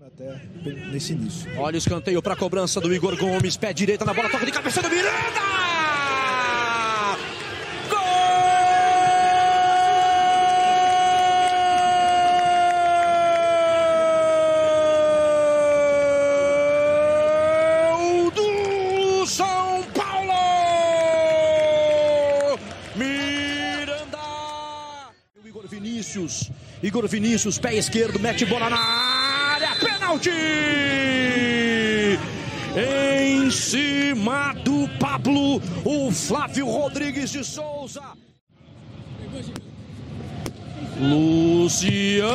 Até nesse início. Olha o escanteio para a cobrança do Igor Gomes, pé direita na bola, toca de cabeça do Miranda! Igor Vinícius, pé esquerdo, mete bola na pênalti! Em cima do Pablo, o Flávio Rodrigues de Souza. Luciano!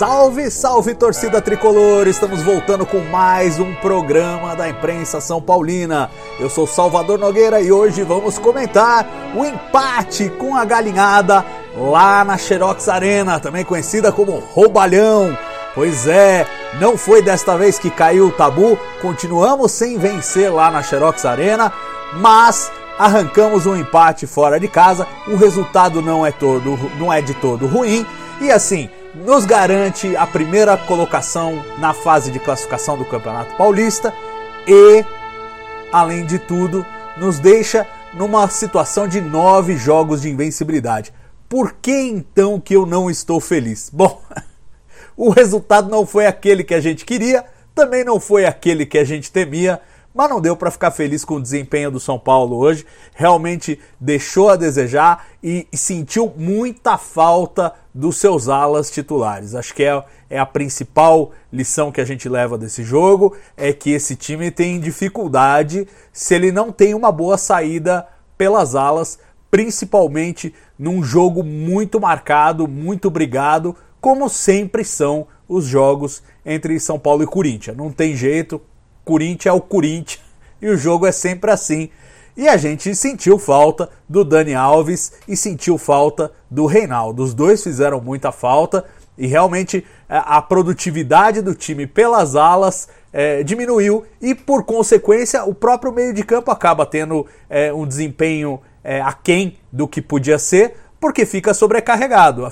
Salve, salve torcida tricolor! Estamos voltando com mais um programa da imprensa São Paulina. Eu sou Salvador Nogueira e hoje vamos comentar o empate com a galinhada lá na Xerox Arena, também conhecida como Roubalhão. Pois é, não foi desta vez que caiu o tabu, continuamos sem vencer lá na Xerox Arena, mas arrancamos um empate fora de casa. O resultado não é todo, não é de todo ruim e assim nos garante a primeira colocação na fase de classificação do Campeonato Paulista e, além de tudo, nos deixa numa situação de nove jogos de invencibilidade. Por que então que eu não estou feliz? Bom, o resultado não foi aquele que a gente queria, também não foi aquele que a gente temia, mas não deu para ficar feliz com o desempenho do São Paulo hoje. Realmente deixou a desejar e, sentiu muita falta dos seus alas titulares. Acho que é, é a principal lição que a gente leva desse jogo é que esse time tem dificuldade se ele não tem uma boa saída pelas alas, principalmente num jogo muito marcado, muito brigado, como sempre são os jogos entre São Paulo e Corinthians. Não tem jeito, Corinthians é o Corinthians e o jogo é sempre assim. E a gente sentiu falta do Dani Alves e sentiu falta do Reinaldo. Os dois fizeram muita falta e realmente é, a produtividade do time pelas alas é, diminuiu e, por consequência, o próprio meio de campo acaba tendo é, um desempenho é, aquém do que podia ser, porque fica sobrecarregado.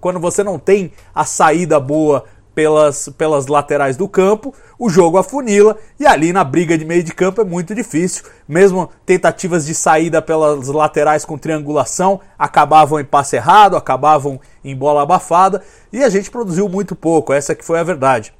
Quando você não tem a saída boa pelas, pelas laterais do campo, o jogo afunila e ali na briga de meio de campo é muito difícil. Mesmo tentativas de saída pelas laterais com triangulação acabavam em passe errado, acabavam em bola abafada e a gente produziu muito pouco, essa que foi a verdade.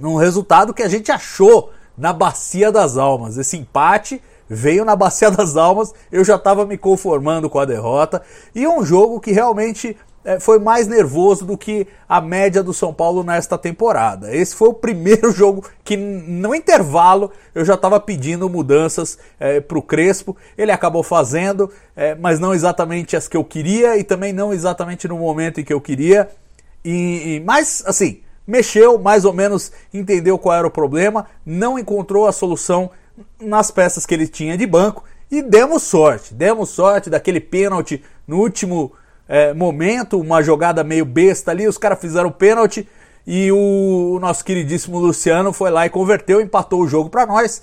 Num resultado que a gente achou na bacia das almas. Esse empate veio na bacia das almas, eu já estava me conformando com a derrota e um jogo que realmente foi mais nervoso do que a média do São Paulo nesta temporada. Esse foi o primeiro jogo que, no intervalo, eu já estava pedindo mudanças é, para o Crespo. Ele acabou fazendo, é, mas não exatamente as que eu queria e também não exatamente no momento em que eu queria. E, e, mas, assim, mexeu, mais ou menos entendeu qual era o problema, não encontrou a solução nas peças que ele tinha de banco e demos sorte. Demos sorte daquele pênalti no último é, momento, uma jogada meio besta ali, os caras fizeram o pênalti e o, o, nosso queridíssimo Luciano foi lá e converteu, empatou o jogo para nós.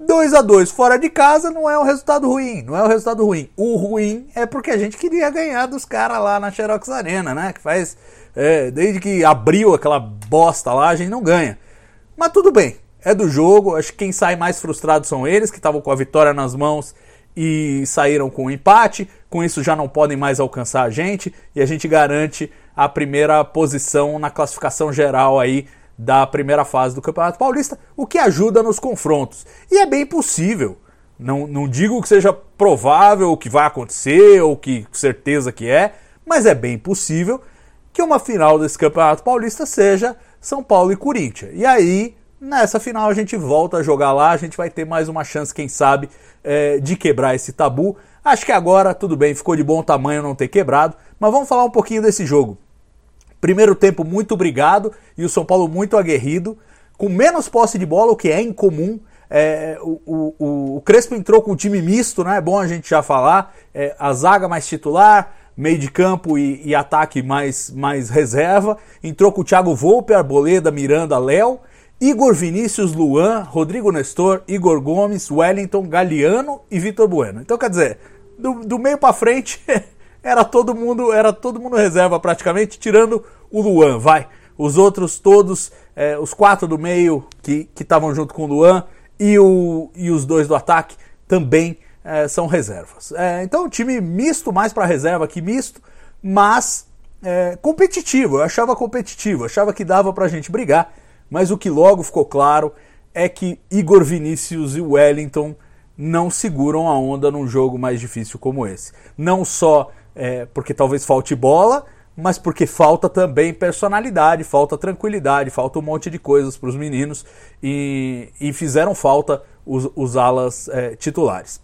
2 a 2 fora de casa não é um resultado ruim, não é um resultado ruim. O ruim é porque a gente queria ganhar dos caras lá na Xerox Arena, né? Que faz. É, desde que abriu aquela bosta lá, a gente não ganha. Mas tudo bem, é do jogo. Acho que quem sai mais frustrado são eles, que estavam com a vitória nas mãos e saíram com um empate. Com isso já não podem mais alcançar a gente e a gente garante a primeira posição na classificação geral aí da primeira fase do Campeonato Paulista, o que ajuda nos confrontos. E é bem possível. Não, não digo que seja provável que vai acontecer ou que certeza que é, mas é bem possível que uma final desse Campeonato Paulista seja São Paulo e Corinthians. E aí, nessa final, a gente volta a jogar lá, a gente vai ter mais uma chance, quem sabe, é, de quebrar esse tabu. Acho que agora, tudo bem, ficou de bom tamanho não ter quebrado, mas vamos falar um pouquinho desse jogo. Primeiro tempo muito obrigado e o São Paulo muito aguerrido, com menos posse de bola, o que é incomum. É, o, o, o, Crespo entrou com o time misto, né? É bom a gente já falar. É, a zaga mais titular, meio de campo e, e, ataque mais, mais reserva. Entrou com o Thiago Volpe, Arboleda, Miranda, Léo. Igor Vinícius, Luan, Rodrigo Nestor, Igor Gomes, Wellington, Galeano e Vitor Bueno. Então, quer dizer, do, do meio para frente era todo mundo era todo mundo reserva praticamente, tirando o Luan, vai. Os outros todos, é, os quatro do meio que estavam junto com o Luan e, o, e os dois do ataque também é, são reservas. É, então, time misto, mais para reserva que misto, mas é, competitivo. Eu achava competitivo, achava que dava para a gente brigar, mas o que logo ficou claro é que Igor Vinícius e Wellington não seguram a onda num jogo mais difícil como esse. Não só é, porque talvez falte bola, mas porque falta também personalidade, falta tranquilidade, falta um monte de coisas para os meninos e, e, fizeram falta os, os alas é, titulares.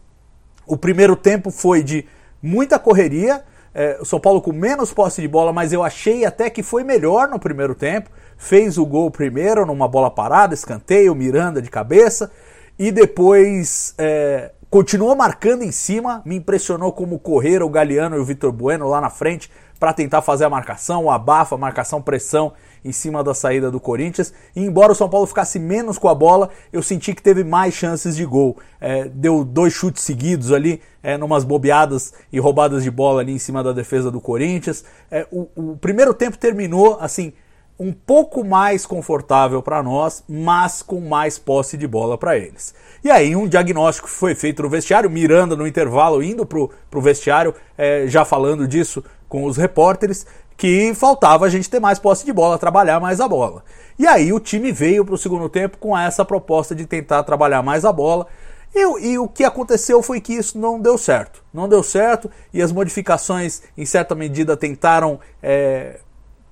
O primeiro tempo foi de muita correria, é, o São Paulo com menos posse de bola, mas eu achei até que foi melhor no primeiro tempo. Fez o gol primeiro numa bola parada, escanteio, Miranda de cabeça, e depois é, continuou marcando em cima, me impressionou como correram o Galeano e o Vitor Bueno lá na frente para tentar fazer a marcação, o abafa, marcação, pressão em cima da saída do Corinthians. E embora o São Paulo ficasse menos com a bola, eu senti que teve mais chances de gol. É, deu dois chutes seguidos ali, é, numas bobeadas e roubadas de bola ali em cima da defesa do Corinthians. É, o, o primeiro tempo terminou assim um pouco mais confortável para nós, mas com mais posse de bola para eles. E aí um diagnóstico foi feito no vestiário, Miranda no intervalo indo para o vestiário, é, já falando disso com os repórteres, que faltava a gente ter mais posse de bola, trabalhar mais a bola. E aí o time veio para o segundo tempo com essa proposta de tentar trabalhar mais a bola. E, e, o que aconteceu foi que isso não deu certo. Não deu certo e as modificações, em certa medida, tentaram é,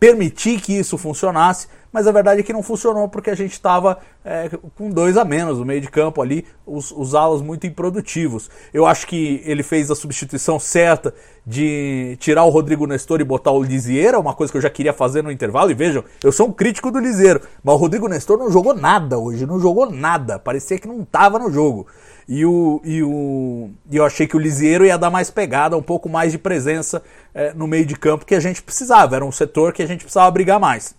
permitir que isso funcionasse, mas a verdade é que não funcionou porque a gente estava é, com dois a menos no meio de campo ali, os, os alas muito improdutivos. Eu acho que ele fez a substituição certa de tirar o Rodrigo Nestor e botar o Lisieiro, uma coisa que eu já queria fazer no intervalo. E vejam, eu sou um crítico do Lisieiro, mas o Rodrigo Nestor não jogou nada hoje, não jogou nada, parecia que não estava no jogo. E, o, e, o, e eu achei que o Lisieiro ia dar mais pegada, um pouco mais de presença é, no meio de campo que a gente precisava. Era um setor que a gente precisava brigar mais.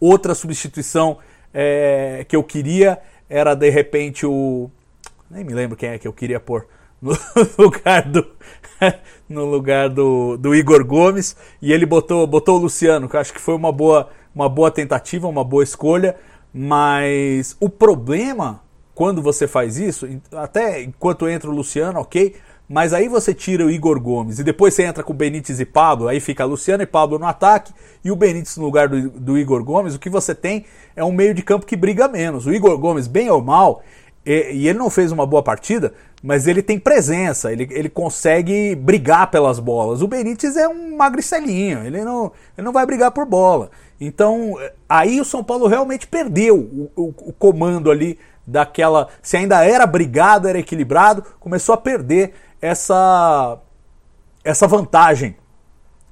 Outra substituição é, que eu queria era de repente o. Nem me lembro quem é que eu queria pôr no lugar do, no lugar do, do Igor Gomes e ele botou, botou o Luciano, que eu acho que foi uma boa, uma boa tentativa, uma boa escolha, mas o problema quando você faz isso, até enquanto entra o Luciano, ok, mas aí você tira o Igor Gomes e depois você entra com o Benítez e Pablo, aí fica Luciano e Pablo no ataque e o Benítez no lugar do, do Igor Gomes, o que você tem é um meio de campo que briga menos. O Igor Gomes, bem ou mal, e, e ele não fez uma boa partida, mas ele tem presença, ele, ele consegue brigar pelas bolas. O Benítez é um magricelinho, ele não, ele não vai brigar por bola. Então, aí o São Paulo realmente perdeu o, o, o comando ali daquela. Se ainda era brigado, era equilibrado, começou a perder essa, essa vantagem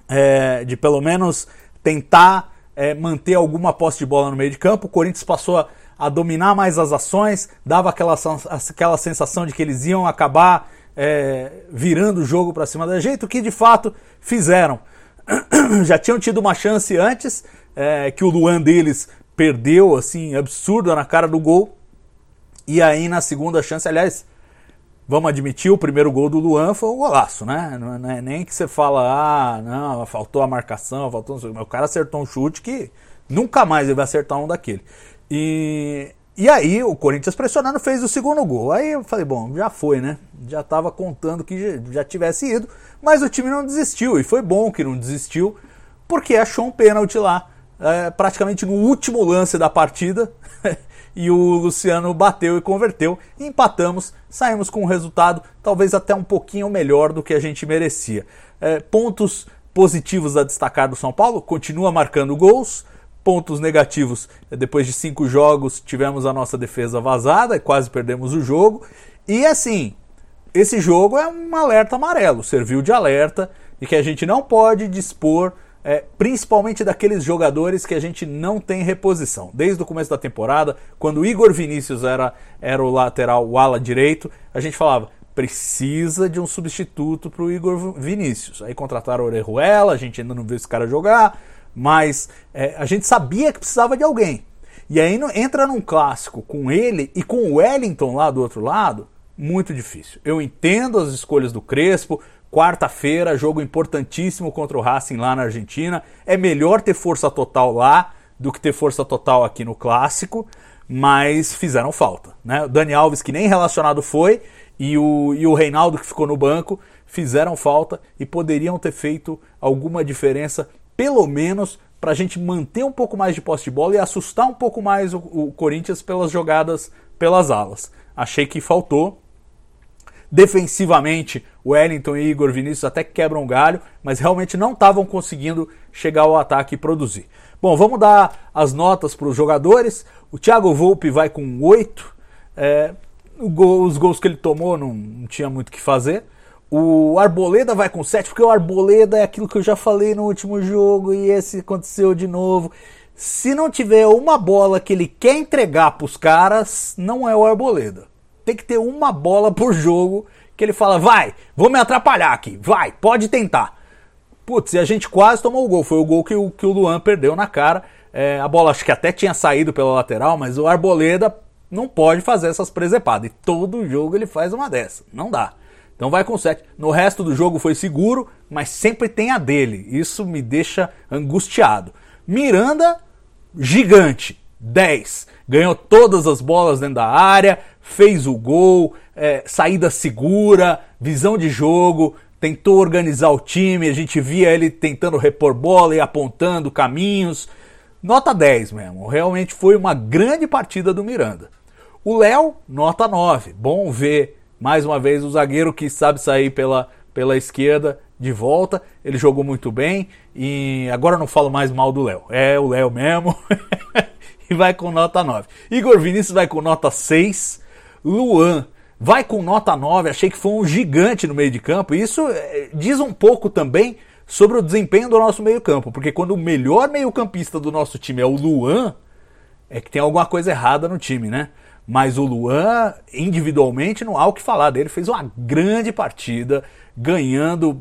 é, de pelo menos tentar é, manter alguma posse de bola no meio de campo. O Corinthians passou a, a dominar mais as ações, dava aquela, aquela sensação de que eles iam acabar é, virando o jogo para cima da jeito que de fato fizeram. Já tinham tido uma chance antes, é, que o Luan deles perdeu, assim, absurda na cara do gol. E aí na segunda chance, aliás, vamos admitir, o primeiro gol do Luan foi um golaço, né? Não é nem que você fala, ah, não, faltou a marcação, faltou. O cara acertou um chute que nunca mais ele vai acertar um daquele. E, e aí o Corinthians pressionando fez o segundo gol. Aí eu falei, bom, já foi, né? Já estava contando que já tivesse ido, mas o time não desistiu. E foi bom que não desistiu, porque achou um pênalti lá, é, praticamente no último lance da partida. e o Luciano bateu e converteu. E empatamos, saímos com um resultado talvez até um pouquinho melhor do que a gente merecia. É, pontos positivos a destacar do São Paulo, continua marcando gols. Pontos negativos, depois de cinco jogos, tivemos a nossa defesa vazada, quase perdemos o jogo. E assim, esse jogo é um alerta amarelo, serviu de alerta e que a gente não pode dispor, é, principalmente daqueles jogadores que a gente não tem reposição. Desde o começo da temporada, quando o Igor Vinícius era, era o lateral, o ala direito, a gente falava, precisa de um substituto para o Igor Vinícius. Aí contrataram o Orejuela, a gente ainda não viu esse cara jogar, mas é, a gente sabia que precisava de alguém. E aí entra num clássico com ele e com o Wellington lá do outro lado, muito difícil. Eu entendo as escolhas do Crespo, quarta-feira, jogo importantíssimo contra o Racing lá na Argentina. É melhor ter força total lá do que ter força total aqui no clássico, mas fizeram falta. Né? O Dani Alves, que nem relacionado foi, e o, e o Reinaldo, que ficou no banco, fizeram falta e poderiam ter feito alguma diferença pelo menos para a gente manter um pouco mais de posse de bola e assustar um pouco mais o, o Corinthians pelas jogadas pelas alas. Achei que faltou. Defensivamente, Wellington e Igor Vinícius até quebram galho, mas realmente não estavam conseguindo chegar ao ataque e produzir. Bom, vamos dar as notas para os jogadores. O Thiago Volpe vai com 8. É, os gols que ele tomou não, não tinha muito o que fazer. O Arboleda vai com 7, porque o Arboleda é aquilo que eu já falei no último jogo e esse aconteceu de novo. Se não tiver uma bola que ele quer entregar para os caras, não é o Arboleda. Tem que ter uma bola por jogo que ele fala: vai, vou me atrapalhar aqui, vai, pode tentar. Putz, e a gente quase tomou o gol. Foi o gol que o, que o Luan perdeu na cara. É, a bola acho que até tinha saído pela lateral, mas o Arboleda não pode fazer essas presepadas. E todo jogo ele faz uma dessa. Não dá. Então vai com 7. No resto do jogo foi seguro, mas sempre tem a dele. Isso me deixa angustiado. Miranda, gigante, 10. Ganhou todas as bolas dentro da área, fez o gol, é, saída segura, visão de jogo, tentou organizar o time. A gente via ele tentando repor bola e apontando caminhos. Nota 10 mesmo. Realmente foi uma grande partida do Miranda. O Léo, nota 9. Bom ver mais uma vez, o zagueiro que sabe sair pela, pela esquerda de volta. Ele jogou muito bem. E agora não falo mais mal do Léo. É o Léo mesmo. e vai com nota 9. Igor Vinícius vai com nota 6. Luan vai com nota 9. Achei que foi um gigante no meio de campo. Isso eh, diz um pouco também sobre o desempenho do nosso meio-campo. Porque quando o melhor meio-campista do nosso time é o Luan, é que tem alguma coisa errada no time, né? Mas o Luan, individualmente, não há o que falar dele. Fez uma grande partida, ganhando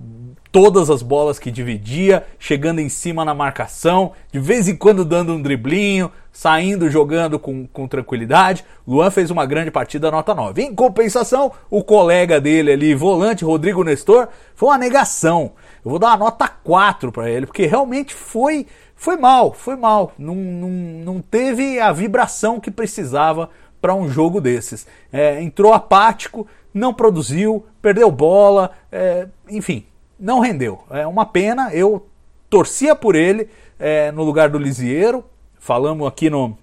todas as bolas que dividia, chegando em cima na marcação, de vez em quando dando um driblinho, saindo jogando com, com tranquilidade. Luan fez uma grande partida, nota 9. Em compensação, o colega dele ali, volante, Rodrigo Nestor, foi uma negação. Eu vou dar uma nota 4 para ele, porque realmente foi foi mal, foi mal. Não, não, não teve a vibração que precisava para um jogo desses. É, entrou apático, não produziu, perdeu bola, é, enfim, não rendeu. É uma pena, eu torcia por ele é, no lugar do Lisieiro. Falamos aqui no,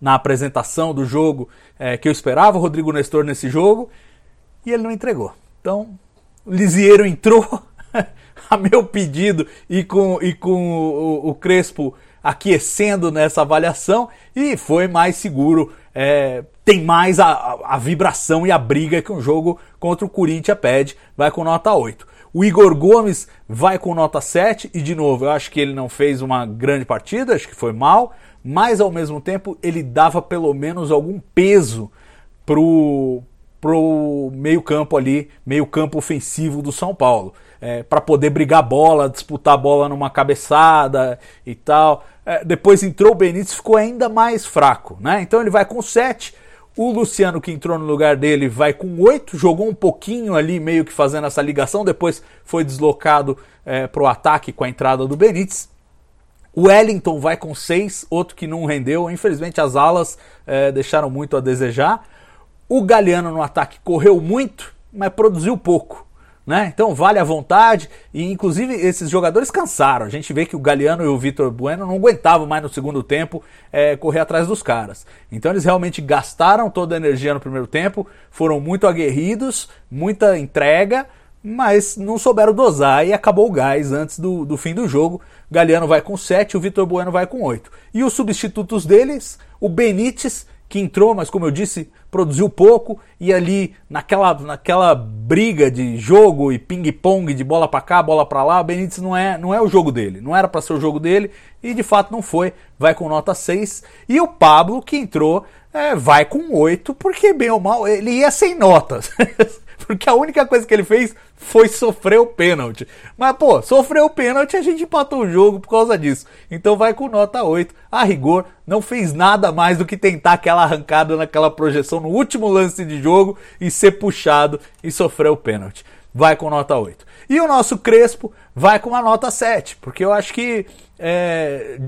na apresentação do jogo é, que eu esperava o Rodrigo Nestor nesse jogo e ele não entregou. Então, o Lisieiro entrou a meu pedido e com, e com o, o Crespo aquecendo nessa avaliação e foi mais seguro é, tem mais a, a, vibração e a briga que um jogo contra o Corinthians pede, vai com nota 8. O Igor Gomes vai com nota 7 e de novo, eu acho que ele não fez uma grande partida, acho que foi mal, mas ao mesmo tempo ele dava pelo menos algum peso pro pro meio-campo ali, meio-campo ofensivo do São Paulo, é, para poder brigar bola, disputar a bola numa cabeçada e tal. É, depois entrou o Benítez, ficou ainda mais fraco, né? Então ele vai com 7. O Luciano, que entrou no lugar dele, vai com 8, jogou um pouquinho ali, meio que fazendo essa ligação, depois foi deslocado é, para o ataque com a entrada do Benítez. O Wellington vai com 6, outro que não rendeu. Infelizmente as alas é, deixaram muito a desejar. O Galeano no ataque correu muito, mas produziu pouco. Né? Então vale a vontade e inclusive esses jogadores cansaram. A gente vê que o Galeano e o Vitor Bueno não aguentavam mais no segundo tempo é, correr atrás dos caras. Então eles realmente gastaram toda a energia no primeiro tempo, foram muito aguerridos, muita entrega, mas não souberam dosar e acabou o gás antes do, do fim do jogo. Galeano vai com 7, o Vitor Bueno vai com 8. E os substitutos deles, o Benítez, que entrou, mas como eu disse, produziu pouco, e ali naquela, naquela briga de jogo e ping-pong de bola para cá, bola para lá, Benítez não é, não é o jogo dele, não era para ser o jogo dele, e de fato não foi, vai com nota 6. E o Pablo, que entrou, é, vai com 8, porque bem ou mal, ele ia sem notas. porque a única coisa que ele fez foi sofrer o pênalti. Mas, pô, sofreu o pênalti a gente empatou o jogo por causa disso. Então vai com nota 8. A rigor, não fez nada mais do que tentar aquela arrancada naquela projeção no último lance de jogo e ser puxado e sofrer o pênalti. Vai com nota 8. E o nosso Crespo vai com uma nota 7, porque eu acho que é,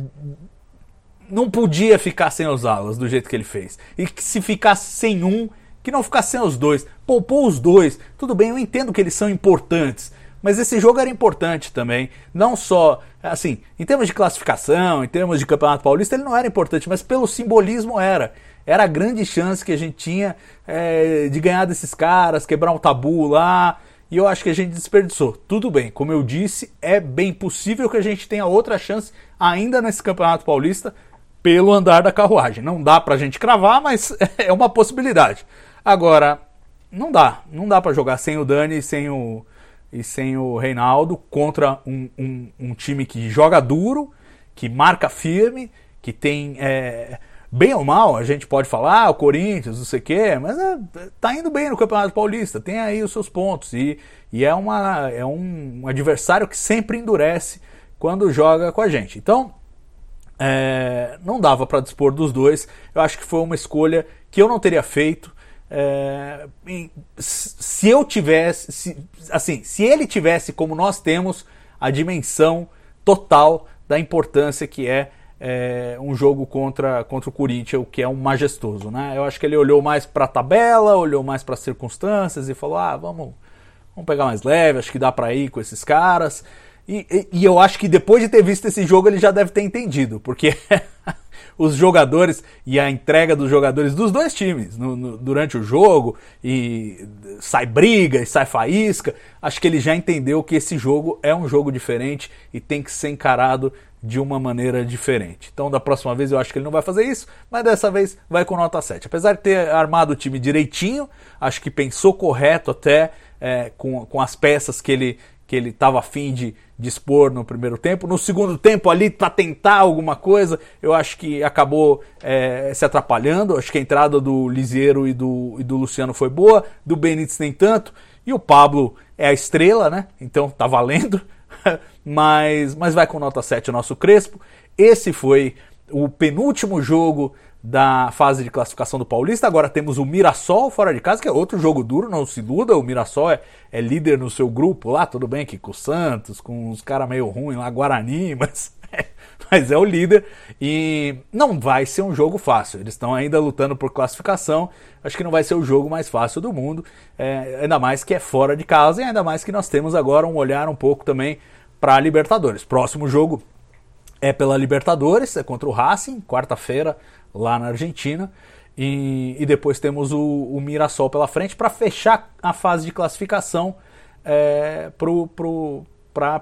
não podia ficar sem os alas do jeito que ele fez. E que se ficasse sem um, que não ficasse sem os dois. Poupou os dois. Tudo bem, eu entendo que eles são importantes. Mas esse jogo era importante também. Não só, assim, em termos de classificação, em termos de Campeonato Paulista, ele não era importante, mas pelo simbolismo era. Era a grande chance que a gente tinha é, de ganhar desses caras, quebrar um tabu lá. E eu acho que a gente desperdiçou. Tudo bem, como eu disse, é bem possível que a gente tenha outra chance ainda nesse Campeonato Paulista pelo andar da carruagem. Não dá pra gente cravar, mas é uma possibilidade. Agora, não dá. Não dá para jogar sem o Dani e sem o, e sem o Reinaldo contra um, um, um time que joga duro, que marca firme, que tem. É, bem ou mal, a gente pode falar, ah, o Corinthians, não sei o quê, mas é, tá indo bem no Campeonato Paulista, tem aí os seus pontos. E, e é, uma, é um, um adversário que sempre endurece quando joga com a gente. Então, é, não dava para dispor dos dois. Eu acho que foi uma escolha que eu não teria feito. É, se eu tivesse, se, assim, se ele tivesse como nós temos a dimensão total da importância que é, é um jogo contra, contra o Corinthians, o que é um majestoso, né? Eu acho que ele olhou mais para a tabela, olhou mais para as circunstâncias e falou: ah, vamos, vamos pegar mais leve, acho que dá para ir com esses caras. E, e, e, eu acho que depois de ter visto esse jogo ele já deve ter entendido, porque os jogadores e a entrega dos jogadores dos dois times no, no, durante o jogo e sai briga e sai faísca. Acho que ele já entendeu que esse jogo é um jogo diferente e tem que ser encarado de uma maneira diferente. Então, da próxima vez eu acho que ele não vai fazer isso, mas dessa vez vai com nota 7. Apesar de ter armado o time direitinho, acho que pensou correto até é, com, com as peças que ele que ele estava afim de dispor no primeiro tempo. No segundo tempo, ali, para tentar alguma coisa, eu acho que acabou é, se atrapalhando. Acho que a entrada do Liseiro e do, e do Luciano foi boa, do Benítez nem tanto. E o Pablo é a estrela, né? Então tá valendo. mas, mas vai com nota 7 o nosso Crespo. Esse foi o penúltimo jogo da fase de classificação do Paulista. Agora temos o Mirassol fora de casa, que é outro jogo duro, não se iluda. O Mirassol é, é líder no seu grupo lá, tudo bem que com o Santos, com os caras meio ruins lá, Guarani, mas, mas é o líder. E não vai ser um jogo fácil. Eles estão ainda lutando por classificação. Acho que não vai ser o jogo mais fácil do mundo, é, ainda mais que é fora de casa e ainda mais que nós temos agora um olhar um pouco também para Libertadores. Próximo jogo é pela Libertadores, é contra o Racing, quarta-feira, lá na Argentina. E, e depois temos o, o Mirassol pela frente para fechar a fase de classificação é,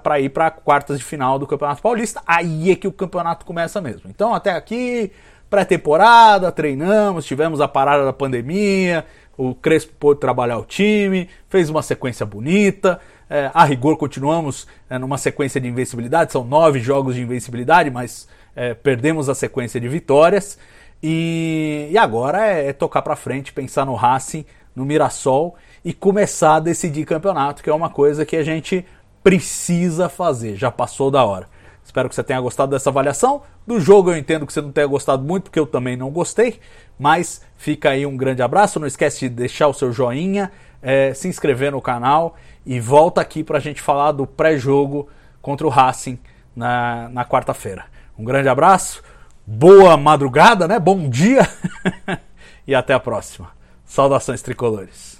para ir para quartas de final do Campeonato Paulista. Aí é que o campeonato começa mesmo. Então, até aqui, pré-temporada, treinamos, tivemos a parada da pandemia, o Crespo pôde trabalhar o time, fez uma sequência bonita. É, a rigor, continuamos é, numa sequência de invencibilidade, são nove jogos de invencibilidade, mas é, perdemos a sequência de vitórias. E, e agora é, é tocar para frente, pensar no Racing, no Mirassol e começar a decidir campeonato, que é uma coisa que a gente precisa fazer. Já passou da hora. Espero que você tenha gostado dessa avaliação. Do jogo eu entendo que você não tenha gostado muito, porque eu também não gostei. Mas fica aí um grande abraço. Não esquece de deixar o seu joinha, é, se inscrever no canal e volta aqui para a gente falar do pré-jogo contra o Racing na, na quarta-feira. Um grande abraço boa madrugada, né? Bom dia e até a próxima. Saudações tricolores.